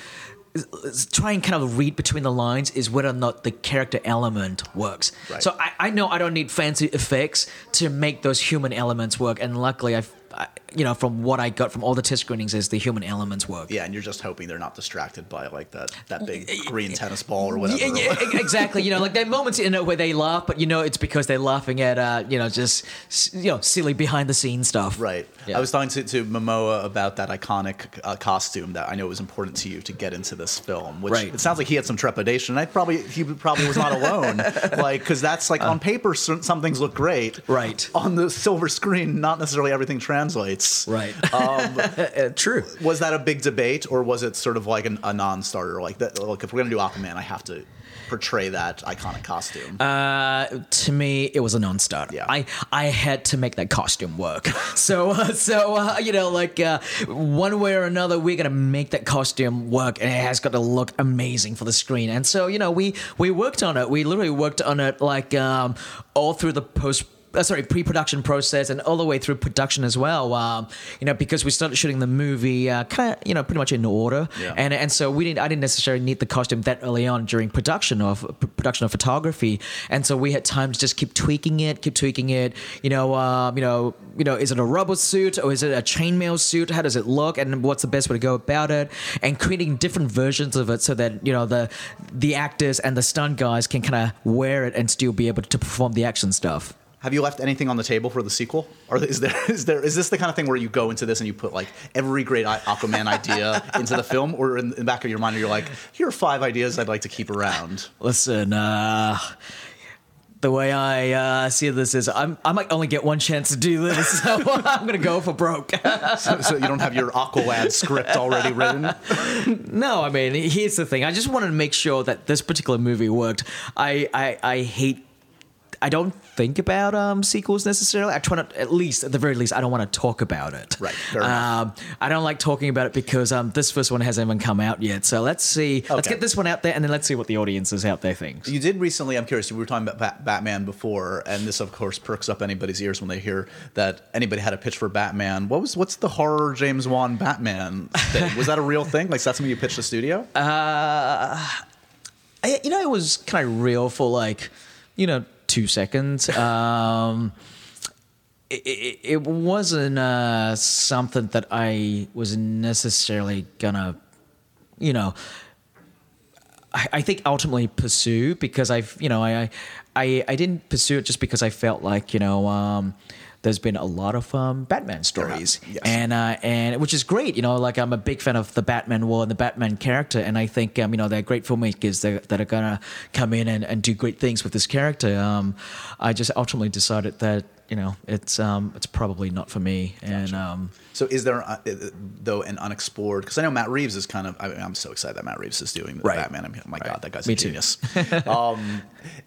try and kind of read between the lines is whether or not the character element works. Right. So I, I know I don't need fancy effects to make those human elements work, and luckily I've. I, you know, from what I got from all the test screenings, is the human elements work. Yeah, and you're just hoping they're not distracted by like that that big green tennis ball or whatever. Yeah, yeah, exactly. You know, like there are moments in it where they laugh, but you know it's because they're laughing at uh, you know just you know silly behind the scenes stuff. Right. Yeah. I was talking to, to Momoa about that iconic uh, costume that I know was important to you to get into this film. Which Right. it sounds like he had some trepidation. I probably he probably was not alone. [LAUGHS] like because that's like on paper some some things look great. Uh. Right. On the silver screen, not necessarily everything translates. Right. Um, [LAUGHS] Uh, True. was that a big debate, or was it sort of like an, a non-starter? Like that. Look, if we're gonna do Aquaman, I have to portray that iconic costume. Uh, to me, it was a non-starter. Yeah. I I had to make that costume work. [LAUGHS] So uh, so uh, you know, like uh, one way or another, we're gonna make that costume work, and it has got to look amazing for the screen. And so you know, we we worked on it. We literally worked on it like um, all through the post. Uh, sorry, pre-production process and all the way through production as well. Um, you know, because we started shooting the movie uh, kind of, you know, pretty much in order, Yeah. and and so we didn't. I didn't necessarily need the costume that early on during production of production of photography, and so we had time to just keep tweaking it, keep tweaking it. You know, um, you know, you know, is it a rubber suit or is it a chainmail suit? How does it look, and what's the best way to go about it? And creating different versions of it so that you know the the actors and the stunt guys can kind of wear it and still be able to perform the action stuff. Have you left anything on the table for the sequel, or is there [LAUGHS] is there is this the kind of thing where you go into this and you put like every great Aquaman idea into the film, or in the back of your mind you're like, here are five ideas I'd like to keep around. Listen, uh, the way I uh, see this is I'm, I might only get one chance to do this, [LAUGHS] so I'm going to go for broke. [LAUGHS] So, so you don't have your Aqualad script already written. no, I mean, here's the thing. I just wanted to make sure that this particular movie worked. I, I, I hate. I don't think about um, sequels necessarily. I try not, at least, at the very least, I don't want to talk about it. Right. Um, I don't like talking about it because um, this first one hasn't even come out yet. So let's see. Let's get this one out there, and then let's see what the audience is out there thinks. You did recently. I'm curious. We were talking about Bat- Batman before, and this, of course, perks up anybody's ears when they hear that anybody had a pitch for Batman. What was what's the horror James Wan Batman thing? Was that a real thing? Like, is that something you pitched the studio? I, you know, it was kind of real for like, you know, two seconds. Um, it, it, it wasn't uh, something that I was necessarily gonna, you know, I, I think ultimately pursue because I've, you know, I, I, I didn't pursue it just because I felt like, you know, um, there's been a lot of um, Batman stories, yes. and uh, and which is great. You know, like I'm a big fan of the Batman world and the Batman character, and I think um, you know they're great filmmakers that, that are gonna come in and, and do great things with this character. Um, I just ultimately decided that you know it's um, it's probably not for me, and um, So is there uh, uh, though an unexplored? Because I know Matt Reeves is kind of. I mean, I'm so excited that Matt Reeves is doing the Right. Batman. I mean, oh my god, that guy's Me a too. genius. [LAUGHS] um,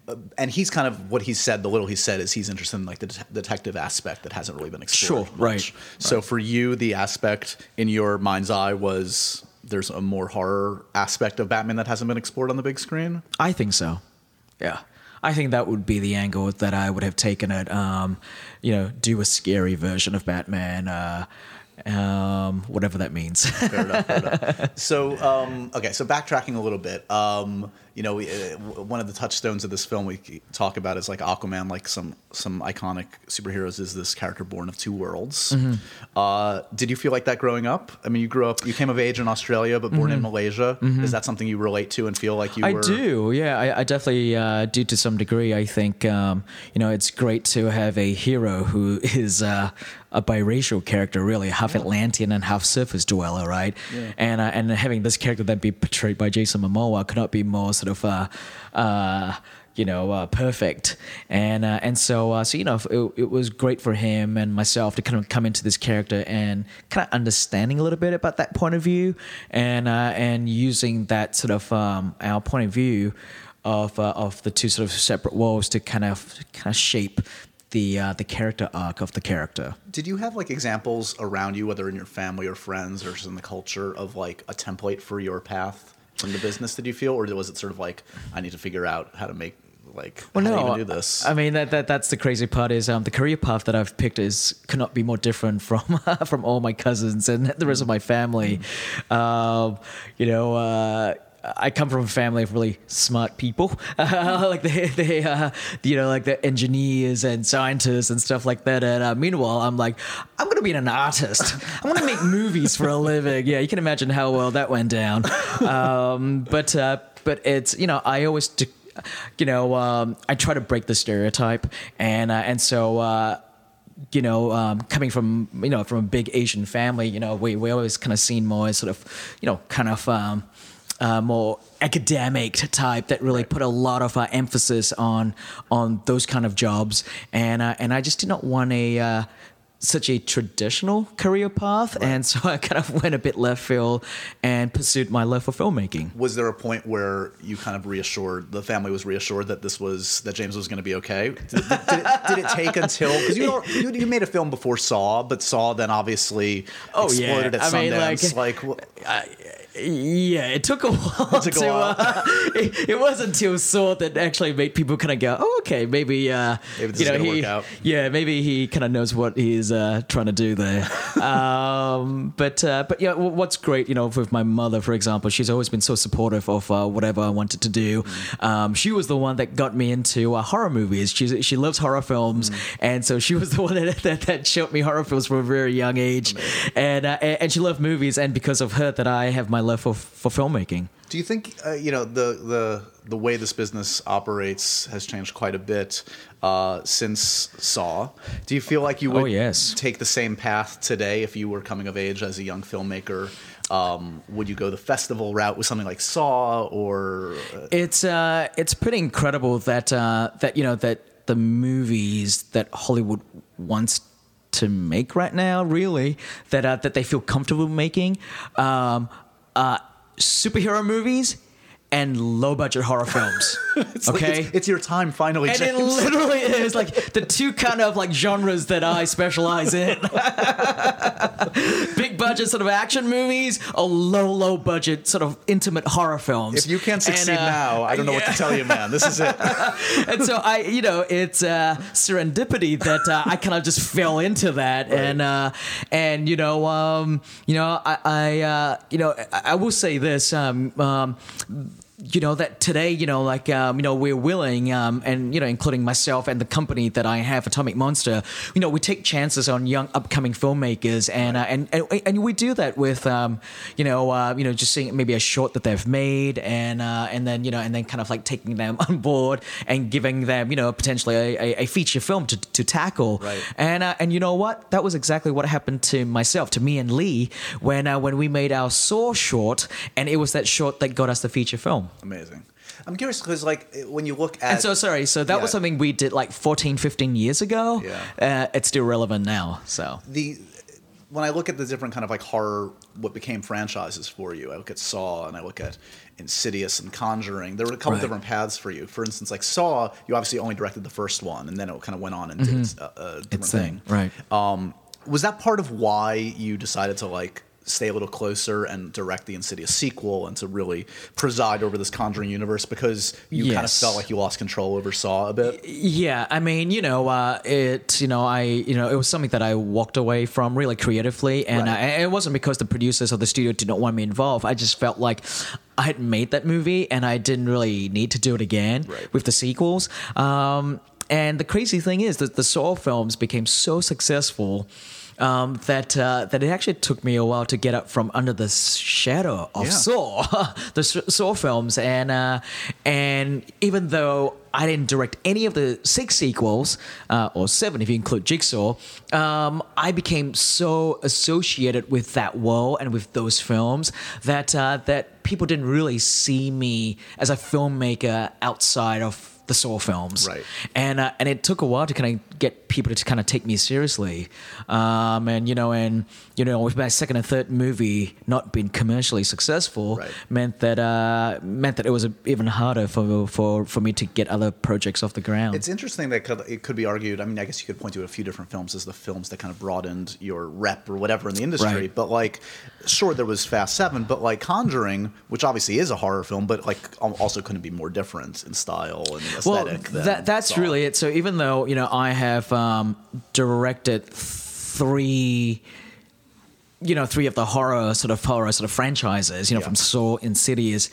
uh, and he's kind of what he said. The little he said is he's interested in like the det- detective aspect that hasn't really been explored. Sure, right. So for you, the aspect in your mind's eye was there's a more horror aspect of Batman that hasn't been explored on the big screen. I think so. Yeah. I think that would be the angle that I would have taken it. Um, you know, do a scary version of Batman, uh, um, whatever that means. Fair enough. Fair enough. So, um, okay, so backtracking a little bit, um, you know, we, uh, one of the touchstones of this film we talk about is like Aquaman, like some some iconic superheroes, is this character born of two worlds. Mm-hmm. Uh, did you feel like that growing up? I mean, you grew up, you came of age in Australia, but born in Malaysia. Is that something you relate to and feel like you Mm-hmm. I were? do, yeah. I, I definitely uh, do to some degree. I think um, you know it's great to have a hero who is uh, a biracial character, really half Atlantean and half surface dweller, right? And uh, and having this character then be portrayed by Jason Momoa could not be more sort of. Uh, uh, you know, uh, perfect, and uh, and so uh, so you know, it, it was great for him and myself to kind of come into this character and kind of understanding a little bit about that point of view, and uh, and using that sort of um, our point of view of uh, of the two sort of separate worlds to kind of kind of shape the uh, the character arc of the character. Did you have like examples around you, whether in your family or friends or just in the culture, of like a template for your path in the business? Did you feel, or was it sort of like I need to figure out how to make like Well, how do you no, even do this? I mean that, that that's the crazy part is um, the career path that I've picked is cannot be more different from [LAUGHS] from all my cousins and the rest of my family. Um, you know. Uh, I come from a family of really smart people, [LAUGHS] like they, they, uh, you know, like the engineers and scientists and stuff like that. And uh, meanwhile, I'm like, I'm gonna be an artist. I'm gonna make movies for a living. Yeah, you can imagine how well that went down. Um, but uh, but it's you know, I always. You know, um, I try to break the stereotype, and uh, and so uh, you know, um, coming from you know from a big Asian family, you know, we we always kind of seen more as sort of you know kind of. Um, uh, more academic type that really put a lot of uh, emphasis on on those kind of jobs, and uh, and I just did not want a uh, such a traditional career path, and so [LAUGHS] I kind of went a bit left field and pursued my love for filmmaking. was there a point where you kind of reassured the family was reassured that this was that James was going to be okay? Did, did, it, did it take until because you, [LAUGHS] you you made a film before Saw, but Saw then obviously Oh, yeah. exploded at I mean, Sundance. like- like, wh- Yeah, it took a [LAUGHS] while. took a to, while. Uh, [LAUGHS] it, it wasn't until Saw that actually made people kind of go, "Oh, okay, maybe." Uh, Maybe this you know, he, work out. Yeah, maybe he kind of knows what he's uh, trying to do there. [LAUGHS] um, but uh, but yeah, what's great, you know, with my mother, for example, she's always been so supportive of uh, whatever I wanted to do. Mm. Um, she was the one that got me into uh, horror movies. She she loves horror films, Mm. and so she was the one that, that that showed me horror films from a very young age, and uh, and and she loved movies, and because of her, that I have my love for for filmmaking. Do you think uh, you know the the the way this business operates has changed quite a bit uh, since Saw? Do you feel like you would Oh, yes. take the same path today if you were coming of age as a young filmmaker? Um, would you go the festival route with something like Saw, or uh, It's uh, it's pretty incredible that uh, that you know that the movies that Hollywood wants to make right now, really, that uh, that they feel comfortable making, um, uh, superhero movies and low budget horror films. [LAUGHS] it's like okay. it's, it's your time finally, and it [LAUGHS] literally is like the two kind of like genres that I specialize in. [LAUGHS] Big budget sort of action movies or low, low budget sort of intimate horror films. if you can't And, succeed uh, now, I don't know what to tell you, man. This is it. and so I, you know, it's uh, serendipity that uh, I kind of just fell into that, and uh, and you know, um, you know, I, I uh, you know, I, I will say this, um, um, you know, that today, you know, like um, you know, we're willing, um, and you know, including myself and the company that I have, Atomic Monster, you know, we take chances on young upcoming filmmakers, and uh, and, and and we do that with, um, you know, uh, you know, just seeing maybe a short that they've made, and uh, and then you know, and then kind of like taking them [LAUGHS] on board and giving them, you know, potentially a, a, a feature film to, to tackle. Right. And uh, and you know what? That was exactly what happened to myself, to me and Leigh, when uh, when we made our Saw short, and it was that short that got us the feature film. Amazing. I'm curious because, like, when you look at And so, sorry, so that Yeah. was something we did like 14, 15 years ago. Yeah. Uh, it's still relevant now. So, the when I look at the different kind of like horror, what became franchises for you, I look at Saw and I look at Insidious and Conjuring. There were a couple Right. different paths for you. For instance, like Saw, you obviously only directed the first one, and then it kind of went on and did its, uh, a different Mm-hmm. Its thing. thing, right. Um, was that part of why you decided to like stay a little closer and direct the Insidious sequel and to really preside over this Conjuring universe because you kind of felt like you lost control over Saw a bit? yeah, I mean, you know, uh, it, you know, I, you know, it was something that I walked away from really creatively, and Right. uh, and it wasn't because the producers or the studio did not want me involved. I just felt like I had made that movie, and I didn't really need to do it again Right. with the sequels. Um, and the crazy thing is that the Saw films became so successful. Um, that uh, that it actually took me a while to get up from under the shadow of Yeah. Saw, [LAUGHS] the Saw films, and uh, and even though I didn't direct any of the six sequels uh, or seven if you include Jigsaw, um, I became so associated with that world and with those films that uh, that people didn't really see me as a filmmaker outside of the Saw films, Right. and uh, and it took a while to kind of get people to kind of take me seriously, um, and you know, and you know, with my second and third movie not being commercially successful, Right. meant that uh, meant that it was even harder for for for me to get other projects off the ground. It's interesting that it could be argued. I mean, I guess you could point to a few different films as the films that kind of broadened your rep or whatever in the industry. Right. But like, sure, there was Fast Seven, but like Conjuring, which obviously is a horror film, but like also couldn't be more different in style. And aesthetic. than that that's Saw. really it. So even though you know I have um, directed three, you know, three of the horror sort of horror sort of franchises, you know, Yeah. from Saw, Insidious.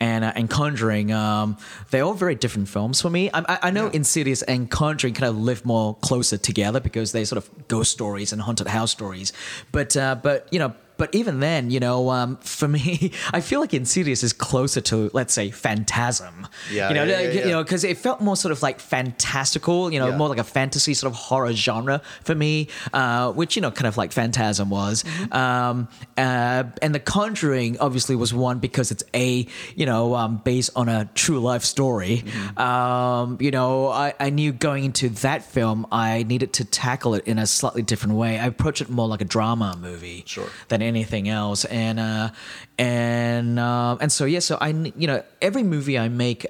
And, uh, and Conjuring, um, they're all very different films for me. I, I, I know Yeah. Insidious and Conjuring kind of live more closer together because they're sort of ghost stories and haunted house stories. But uh, but you know, but even then, you know, um, for me, [LAUGHS] I feel like Insidious is closer to let's say Phantasm. Yeah, you know, yeah, yeah, you know, because it felt more sort of like fantastical, you know, more like a fantasy sort of horror genre for me, uh, which you know, kind of like Phantasm was. Mm-hmm. Um, uh, and The Conjuring obviously was one because it's a you know um, based on a true life story. Mm-hmm. Um, you know, I, I knew going into that film I needed to tackle it in a slightly different way. I approached it more like a drama movie Sure. than anything else, and uh, and uh, and so yeah, so I you know every movie I make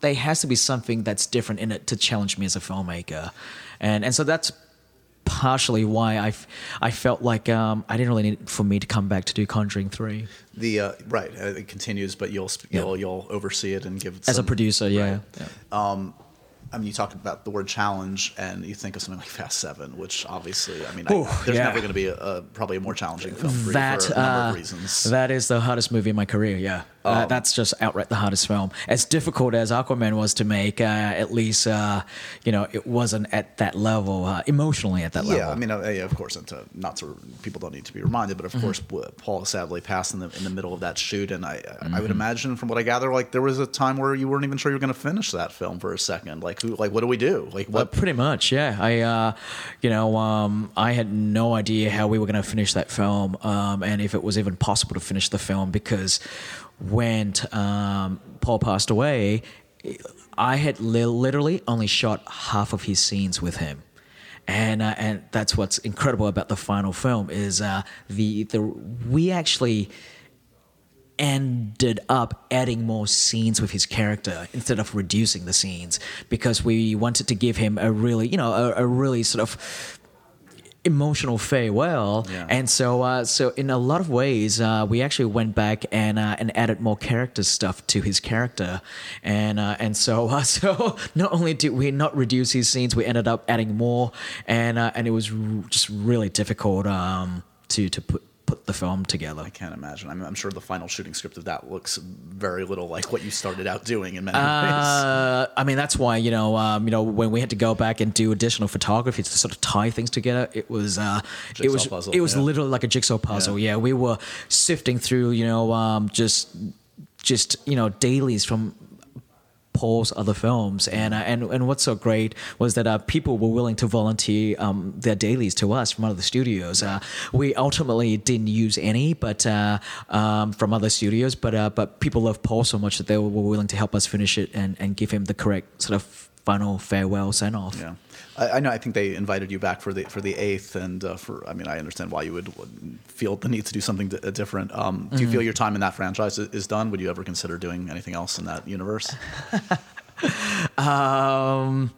there has to be something that's different in it to challenge me as a filmmaker, and and so that's partially why I, f- I felt like um, I didn't really need for me to come back to do Conjuring three The uh, right, uh, it continues, but you'll Yeah. you'll you'll oversee it and give it as a producer. Yeah, right. yeah. I mean, you talk about the word challenge, and you think of something like Fast Seven, which obviously, I mean, Ooh, I, there's yeah. never going to be a, a probably a more challenging film that for a number uh, of reasons. that is the hardest movie in my career. Yeah, Oh. That- that's just outright the hardest film. As difficult as Aquaman was to make, uh, at least uh, you know it wasn't at that level uh, emotionally at that level. yeah, I mean, uh, yeah, of course, and to, not to people don't need to be reminded, but of Mm-hmm. course, Paul sadly passed in the in the middle of that shoot, and I I Mm-hmm. would imagine from what I gather, like there was a time where you weren't even sure you were going to finish that film for a second. Like, who, like, what do we do? Like, Uh, what? pretty much, yeah. I, uh, you know, um, I had no idea how we were going to finish that film, um, and if it was even possible to finish the film, because when um, Paul passed away, I had li- literally only shot half of his scenes with him. And uh, and that's what's incredible about the final film is uh, the the we actually ended up adding more scenes with his character instead of reducing the scenes because we wanted to give him a really you know a, a really sort of emotional farewell. Yeah. and so uh, so in a lot of ways uh, we actually went back and uh, and added more character stuff to his character. And uh, and so uh, [LAUGHS] so not only did we not reduce his scenes we ended up adding more. And uh, and it was r- just really difficult um, to to put put the film together I can't imagine. I mean, I'm sure the final shooting script of that looks very little like what you started out doing in many ways. Uh, I mean, that's why you know, um, you know, when we had to go back and do additional photography to sort of tie things together, it was, uh, it was, puzzle, it was yeah. literally like a jigsaw puzzle. Yeah. we were sifting through, you know, um, just, just you know, dailies from Paul's other films, and uh, and and what's so great was that uh, people were willing to volunteer um, their dailies to us from other studios. Uh, we ultimately didn't use any, but uh, um, from other studios, but uh, but people loved Paul so much that they were willing to help us finish it and, and give him the correct sort of final farewell send off. Yeah, I, I know. I think they invited you back for the for the eighth, and uh, for I mean, I understand why you would, feel the need to do something di- different. Um, do you Mm-hmm. feel your time in that franchise is, is done? Would you ever consider doing anything else in that universe? [LAUGHS] Um,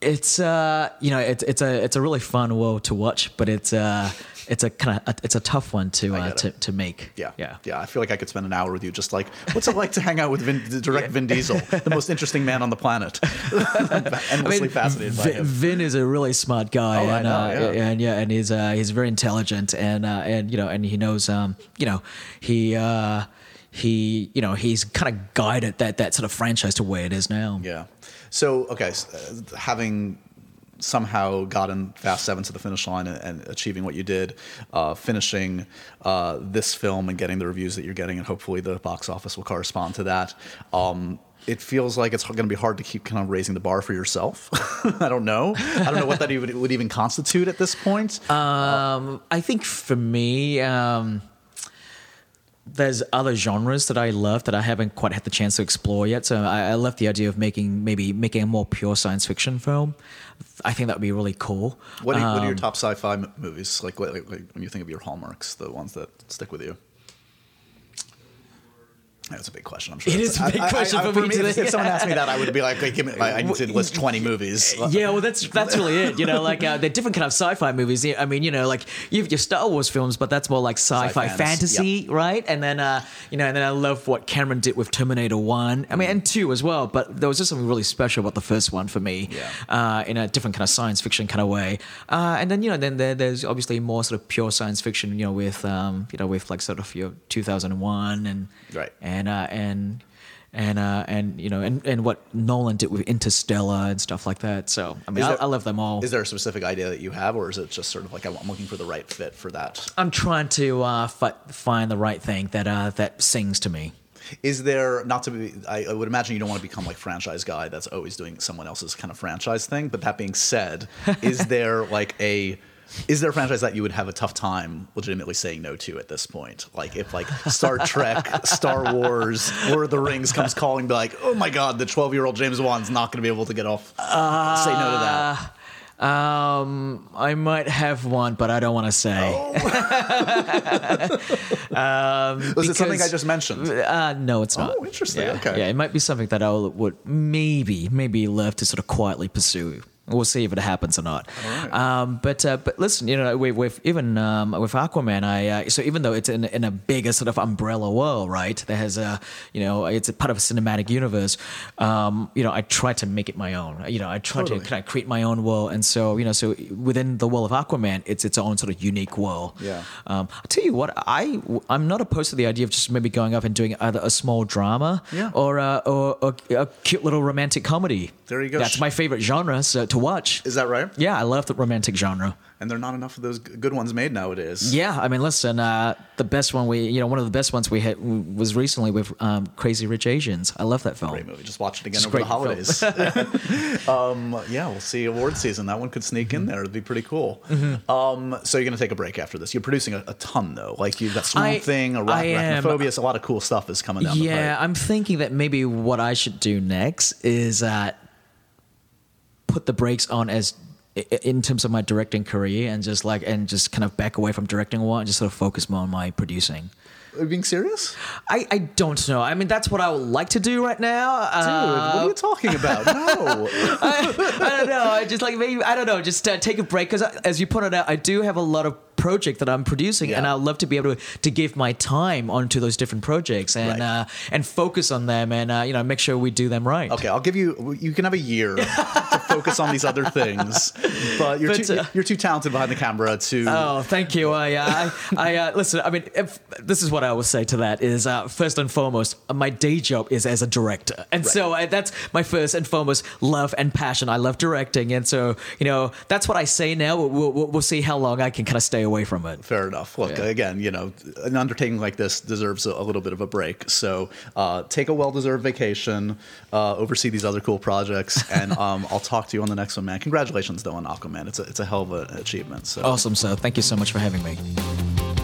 it's uh, you know, it's it's a it's a really fun world to watch, but it's uh, it's a kind of it's a tough one to uh, to to make. Yeah, yeah. yeah. I feel like I could spend an hour with you, just like, what's it like to hang out with Vin, direct Vin Diesel, the most interesting man on the planet? [LAUGHS] I'm endlessly fascinated by Vin, him. Vin is a really smart guy, Oh, I and, know, uh, yeah. and yeah, and he's uh, he's very intelligent, and uh, and you know, and he knows, um, you know, he uh, he you know he's kind of guided that that sort of franchise to where it is now. Yeah. So okay, s- uh, having somehow gotten Fast Seven to the finish line and, and achieving what you did, uh, finishing uh, this film and getting the reviews that you're getting, and hopefully the box office will correspond to that. Um, it feels like it's going to be hard to keep kind of raising the bar for yourself. [LAUGHS] I don't know. I don't know what that [LAUGHS] even, would even constitute at this point. Um, I think for me, um, there's other genres that I love that I haven't quite had the chance to explore yet. So I, I love the idea of making maybe making a more pure science fiction film. I think that would be really cool. what, are, what are your Um, top sci-fi movies? Like, what, like, like when you think of your hallmarks, the ones that stick with you. That's a big question. I'm sure It's- a big I- I- question I- for me if, today. if someone asked me that, I would be like, okay, give me, I, I need to list 20 movies. [LAUGHS] Yeah, well, that's that's really it. You know, like uh, they're different kind of sci-fi movies. I mean, you know, like you have your Star Wars films, but that's more like sci-fi Sci-fans, fantasy, right? And then, uh, you know, and then I love what Cameron did with Terminator One. I mean, and two as well. But there was just something really special about the first one for me, Yeah. uh, in a different kind of science fiction kind of way. Uh, and then, you know, then there, there's obviously more sort of pure science fiction. You know, with um, you know, with like sort of your 2001 and Right. and uh, and and uh, and you know and, and what Nolan did with Interstellar and stuff like that. So I mean, Is I, I love them all. Is there a specific idea that you have, or is it just sort of like I'm I'm looking for the right fit for that? I'm trying to uh, fi- find the right thing that uh, that sings to me. Is there not to be? I, I would imagine you don't want to become like franchise guy that's always doing someone else's kind of franchise thing. But that being said, is [LAUGHS] there like a is there a franchise that you would have a tough time legitimately saying no to at this point? Like if like Star Trek, Star Wars, Lord of the Rings comes calling, be like, oh my god, the twelve year old James Wan's not going to be able to get off. say no to that. Um, I might have one, but I don't want to say. [LAUGHS] Was it something I just mentioned? Uh, no, it's not. Oh, interesting. Yeah. Okay. Yeah, it might be something that I would maybe, maybe love to sort of quietly pursue. We'll see if it happens or not. right. Um, but uh, but listen, you know, with, with even um, with Aquaman, I uh, so even though it's in, in a bigger sort of umbrella world, right? That has a you know, it's a part of a cinematic universe. Um, you know, I try to make it my own. You know, I try Totally. to kind of create my own world, and so you know, so within the world of Aquaman, it's its own sort of unique world. Yeah. Um, I'll tell you what, I I'm not opposed to the idea of just maybe going up and doing either a small drama Yeah. or, uh, or, or a cute little romantic comedy. There you go. That's my favorite genre so, to watch. Is that right? Yeah, I love the romantic genre. And there are not enough of those good ones made nowadays. Yeah, I mean, listen, uh, the best one we, you know, one of the best ones we had was recently with um, Crazy Rich Asians. I love that film. Great movie. Just watch it again It's over the holidays. [LAUGHS] [LAUGHS] um, yeah, we'll see award season. That one could sneak Mm-hmm. in there. It'd be pretty cool. Um, so you're gonna take a break after this. You're producing a, a ton though. Like you've got Swamp I- Thing, a rock, I arachnophobia. A lot of cool stuff is coming down. Yeah. I'm thinking that maybe what I should do next is uh, put the brakes on as in terms of my directing career and just like and just kind of back away from directing a while and just sort of focus more on my producing. Are being serious, I, I don't know. I mean, that's what I would like to do right now. dude? Uh, what are you talking about? [LAUGHS] No. I don't know. I just like maybe I don't know. Just uh, take a break because, as you pointed out, I do have a lot of project that I'm producing, and I'd love to be able to, to give my time onto those different projects and Right. uh, and focus on them and uh, you know make sure we do them right. Okay, I'll give you. You can have a year [LAUGHS] to focus on these other things, but you're But, too uh, you're too talented behind the camera to. Oh, thank you. I, uh, I, I uh, listen. I mean, if, this is what I will say to that: is uh, first and foremost, my day job is as a director, and so I, that's my first and foremost love and passion. I love directing, and so you know that's what I say now. We'll, we'll, we'll see how long I can kind of stay away from it. Fair enough. Look, Yeah. again, you know, an undertaking like this deserves a, little bit of a break. So uh, take a well-deserved vacation, uh, oversee these other cool projects, [LAUGHS] and um, I'll talk to you on the next one, man. Congratulations, though, on Aquaman. It's a, it's a hell of an achievement. So Awesome, so thank you so much for having me.